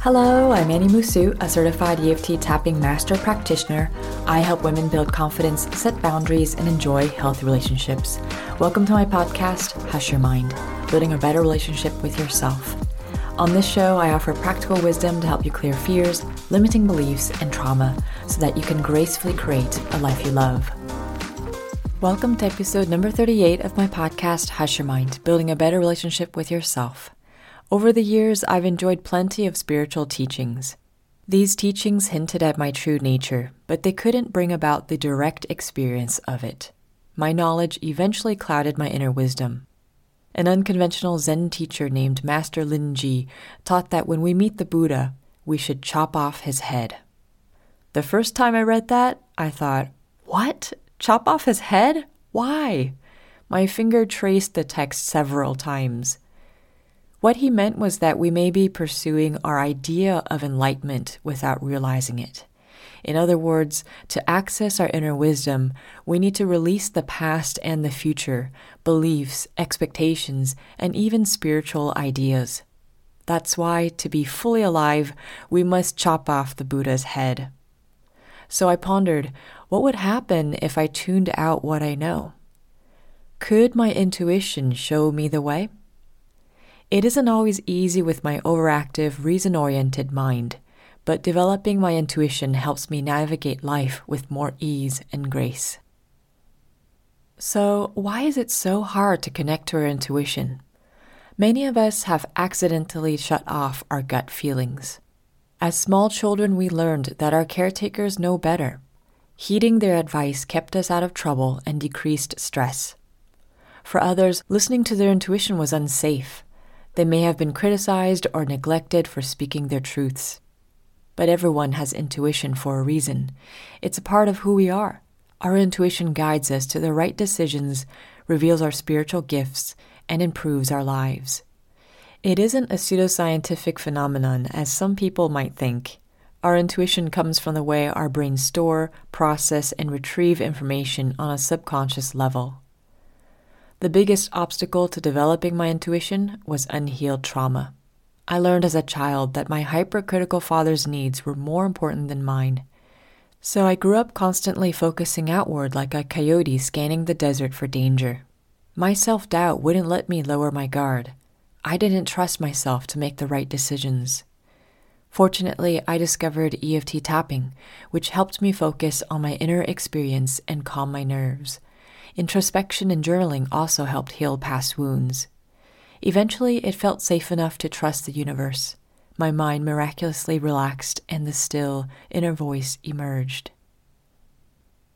Hello, I'm Annie Musu, a certified EFT tapping master practitioner. I help women build confidence, set boundaries, and enjoy healthy relationships. Welcome to my podcast, Hush Your Mind, building a better relationship with yourself. On this show, I offer practical wisdom to help you clear fears, limiting beliefs, and trauma so that you can gracefully create a life you love. Welcome to episode number 38 of my podcast, Hush Your Mind, building a better relationship with yourself. Over the years, I've enjoyed plenty of spiritual teachings. These teachings hinted at my true nature, but they couldn't bring about the direct experience of it. My knowledge eventually clouded my inner wisdom. An unconventional Zen teacher named Master Lin Ji taught that when we meet the Buddha, we should chop off his head. The first time I read that, I thought, What? Chop off his head? Why? My finger traced the text several times. What he meant was that we may be pursuing our idea of enlightenment without realizing it. In other words, to access our inner wisdom, we need to release the past and the future, beliefs, expectations, and even spiritual ideas. That's why, to be fully alive, we must chop off the Buddha's head. So I pondered what would happen if I tuned out what I know? Could my intuition show me the way? It isn't always easy with my overactive, reason oriented mind, but developing my intuition helps me navigate life with more ease and grace. So, why is it so hard to connect to our intuition? Many of us have accidentally shut off our gut feelings. As small children, we learned that our caretakers know better. Heeding their advice kept us out of trouble and decreased stress. For others, listening to their intuition was unsafe. They may have been criticized or neglected for speaking their truths. But everyone has intuition for a reason. It's a part of who we are. Our intuition guides us to the right decisions, reveals our spiritual gifts, and improves our lives. It isn't a pseudoscientific phenomenon, as some people might think. Our intuition comes from the way our brains store, process, and retrieve information on a subconscious level. The biggest obstacle to developing my intuition was unhealed trauma. I learned as a child that my hypercritical father's needs were more important than mine. So I grew up constantly focusing outward like a coyote scanning the desert for danger. My self doubt wouldn't let me lower my guard. I didn't trust myself to make the right decisions. Fortunately, I discovered EFT tapping, which helped me focus on my inner experience and calm my nerves. Introspection and journaling also helped heal past wounds. Eventually, it felt safe enough to trust the universe. My mind miraculously relaxed, and the still, inner voice emerged.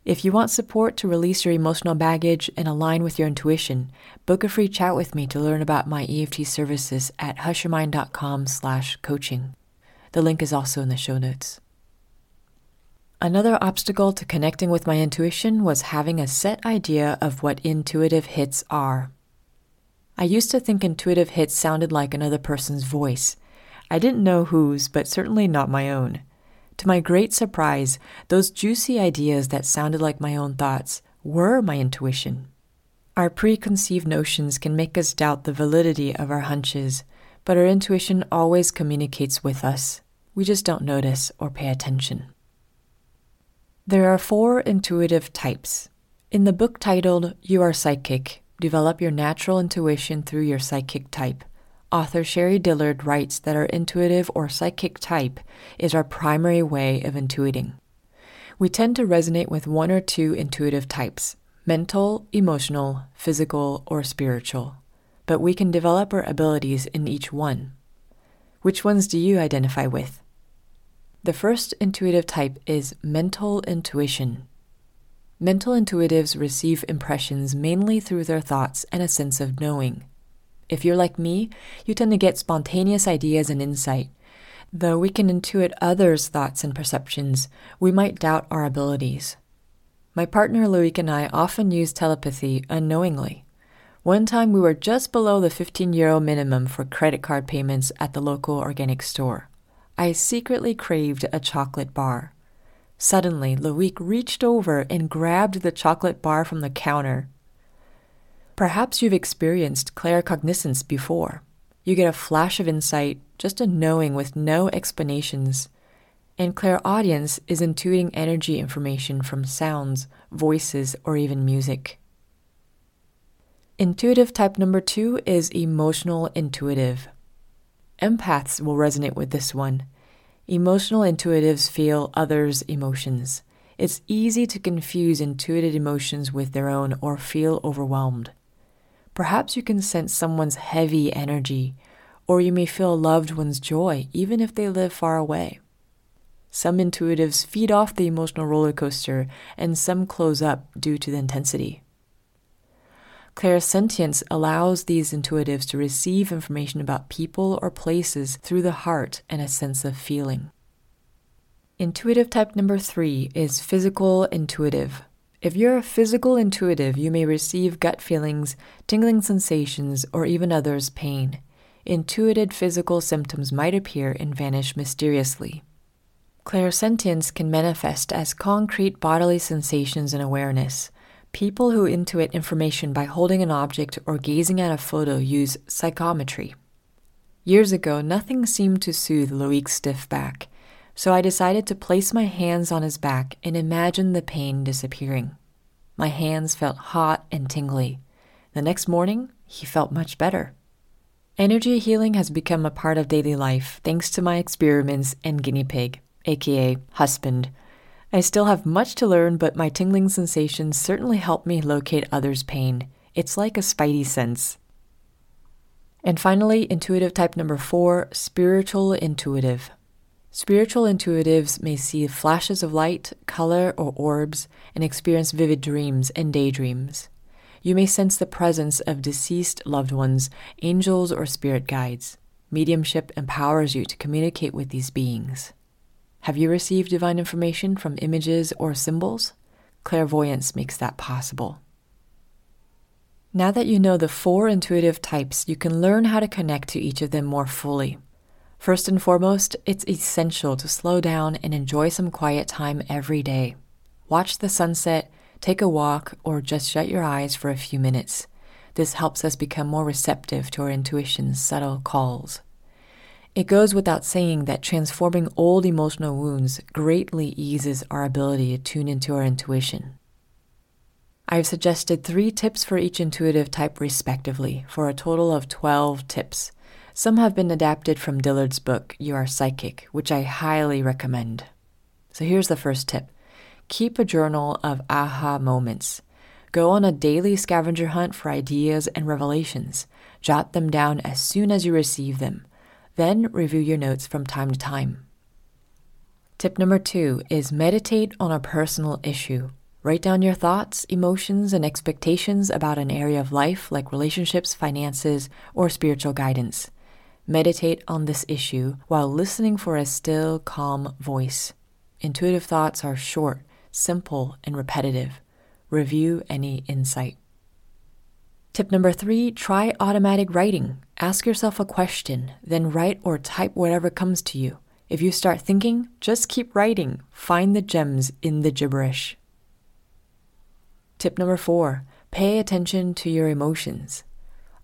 If you want support to release your emotional baggage and align with your intuition, book a free chat with me to learn about my EFT services at hushyourmind.com/coaching. The link is also in the show notes. Another obstacle to connecting with my intuition was having a set idea of what intuitive hits are. I used to think intuitive hits sounded like another person's voice. I didn't know whose, but certainly not my own. To my great surprise, those juicy ideas that sounded like my own thoughts were my intuition. Our preconceived notions can make us doubt the validity of our hunches, but our intuition always communicates with us. We just don't notice or pay attention. There are four intuitive types. In the book titled You Are Psychic Develop Your Natural Intuition Through Your Psychic Type, author Sherrie Dillard writes that our intuitive or psychic type is our primary way of intuiting. We tend to resonate with one or two intuitive types mental, emotional, physical, or spiritual, but we can develop our abilities in each one. Which ones do you identify with? The first intuitive type is mental intuition. Mental intuitives receive impressions mainly through their thoughts and a sense of knowing. If you're like me, you tend to get spontaneous ideas and insight. Though we can intuit others' thoughts and perceptions, we might doubt our abilities. My partner Loic and I often use telepathy unknowingly. One time we were just below the 15 euro minimum for credit card payments at the local organic store. I secretly craved a chocolate bar. Suddenly, Loic reached over and grabbed the chocolate bar from the counter. Perhaps you've experienced claircognizance before. You get a flash of insight, just a knowing with no explanations. And clairaudience is intuiting energy information from sounds, voices, or even music. Intuitive type number two is emotional intuitive. Empaths will resonate with this one. Emotional intuitives feel others' emotions. It's easy to confuse intuitive emotions with their own or feel overwhelmed. Perhaps you can sense someone's heavy energy, or you may feel a loved one's joy even if they live far away. Some intuitives feed off the emotional roller coaster, and some close up due to the intensity. Clairsentience allows these intuitives to receive information about people or places through the heart and a sense of feeling. Intuitive type number three is physical intuitive. If you're a physical intuitive, you may receive gut feelings, tingling sensations, or even others' pain. Intuited physical symptoms might appear and vanish mysteriously. Clairsentience can manifest as concrete bodily sensations and awareness. People who intuit information by holding an object or gazing at a photo use psychometry. Years ago, nothing seemed to soothe Loic's stiff back so I decided to place my hands on his back and imagine the pain disappearing. My hands felt hot and tingly. The next morning, he felt much better. Energy healing has become a part of daily life thanks to my experiments and guinea pig, aka husband. I still have much to learn, but my tingling sensations certainly help me locate others' pain. It's like a spidey sense. And finally, intuitive type number four, spiritual intuitive. Spiritual intuitives may see flashes of light, color, or orbs and experience vivid dreams and daydreams. You may sense the presence of deceased loved ones, angels, or spirit guides. Mediumship empowers you to communicate with these beings. Have you received divine information from images or symbols? Clairvoyance makes that possible. Now that you know the four intuitive types, you can learn how to connect to each of them more fully. First and foremost, it's essential to slow down and enjoy some quiet time every day. Watch the sunset, take a walk, or just shut your eyes for a few minutes. This helps us become more receptive to our intuition's subtle calls. It goes without saying that transforming old emotional wounds greatly eases our ability to tune into our intuition. I've suggested three tips for each intuitive type respectively, for a total of 12 tips. Some have been adapted from Dillard's book, You Are Psychic, which I highly recommend. So here's the first tip keep a journal of aha moments. Go on a daily scavenger hunt for ideas and revelations. Jot them down as soon as you receive them. Then review your notes from time to time. Tip number two is meditate on a personal issue. Write down your thoughts, emotions, and expectations about an area of life like relationships, finances, or spiritual guidance. Meditate on this issue while listening for a still, calm voice. Intuitive thoughts are short, simple, and repetitive. Review any insight. Tip number three try automatic writing. Ask yourself a question, then write or type whatever comes to you. If you start thinking, just keep writing. Find the gems in the gibberish. Tip number four pay attention to your emotions.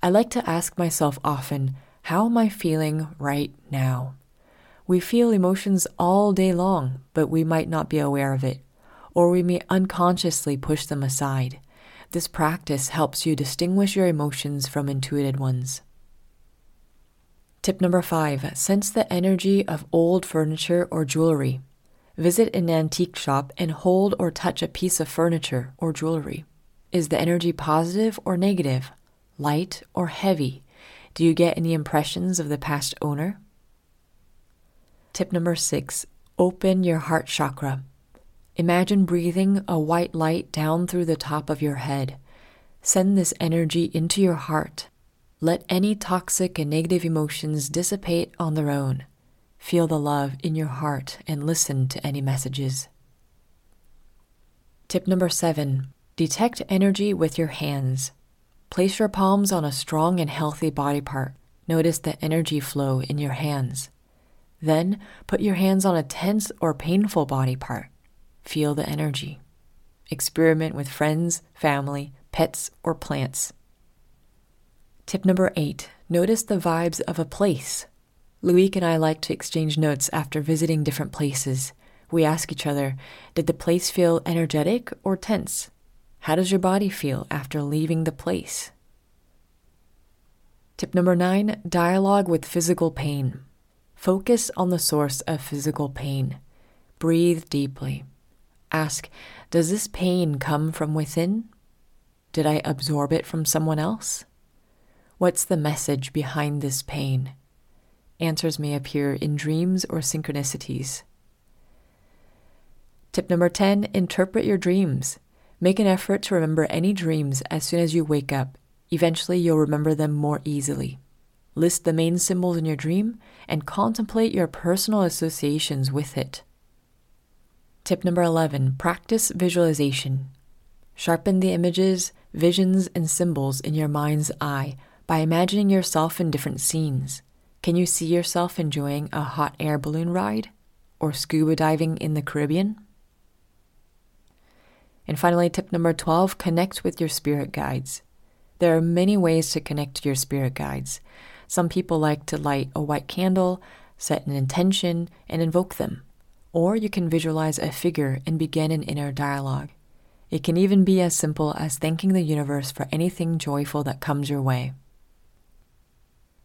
I like to ask myself often, how am I feeling right now? We feel emotions all day long, but we might not be aware of it, or we may unconsciously push them aside. This practice helps you distinguish your emotions from intuited ones. Tip number five sense the energy of old furniture or jewelry. Visit an antique shop and hold or touch a piece of furniture or jewelry. Is the energy positive or negative, light or heavy? Do you get any impressions of the past owner? Tip number six open your heart chakra. Imagine breathing a white light down through the top of your head. Send this energy into your heart. Let any toxic and negative emotions dissipate on their own. Feel the love in your heart and listen to any messages. Tip number seven detect energy with your hands. Place your palms on a strong and healthy body part. Notice the energy flow in your hands. Then put your hands on a tense or painful body part. Feel the energy. Experiment with friends, family, pets, or plants. Tip number eight Notice the vibes of a place. Loic and I like to exchange notes after visiting different places. We ask each other, did the place feel energetic or tense? How does your body feel after leaving the place? Tip number nine dialogue with physical pain. Focus on the source of physical pain. Breathe deeply. Ask, does this pain come from within? Did I absorb it from someone else? What's the message behind this pain? Answers may appear in dreams or synchronicities. Tip number 10 interpret your dreams. Make an effort to remember any dreams as soon as you wake up. Eventually, you'll remember them more easily. List the main symbols in your dream and contemplate your personal associations with it. Tip number 11 practice visualization. Sharpen the images, visions, and symbols in your mind's eye by imagining yourself in different scenes. Can you see yourself enjoying a hot air balloon ride or scuba diving in the Caribbean? And finally, tip number 12 connect with your spirit guides. There are many ways to connect to your spirit guides. Some people like to light a white candle, set an intention, and invoke them. Or you can visualize a figure and begin an inner dialogue. It can even be as simple as thanking the universe for anything joyful that comes your way.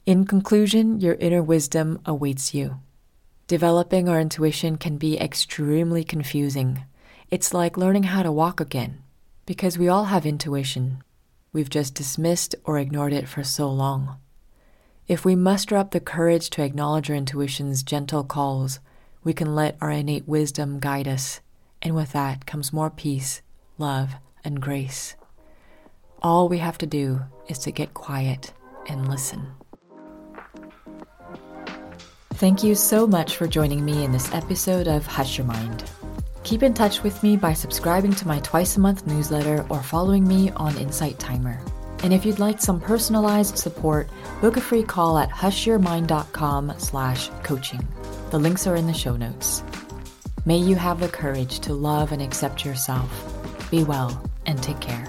In conclusion, your inner wisdom awaits you. Developing our intuition can be extremely confusing. It's like learning how to walk again, because we all have intuition. We've just dismissed or ignored it for so long. If we muster up the courage to acknowledge our intuition's gentle calls, we can let our innate wisdom guide us, and with that comes more peace, love, and grace. All we have to do is to get quiet and listen. Thank you so much for joining me in this episode of Hush Your Mind. Keep in touch with me by subscribing to my twice a month newsletter or following me on Insight Timer. And if you'd like some personalized support, book a free call at hushyourmind.com slash coaching. The links are in the show notes. May you have the courage to love and accept yourself. Be well and take care.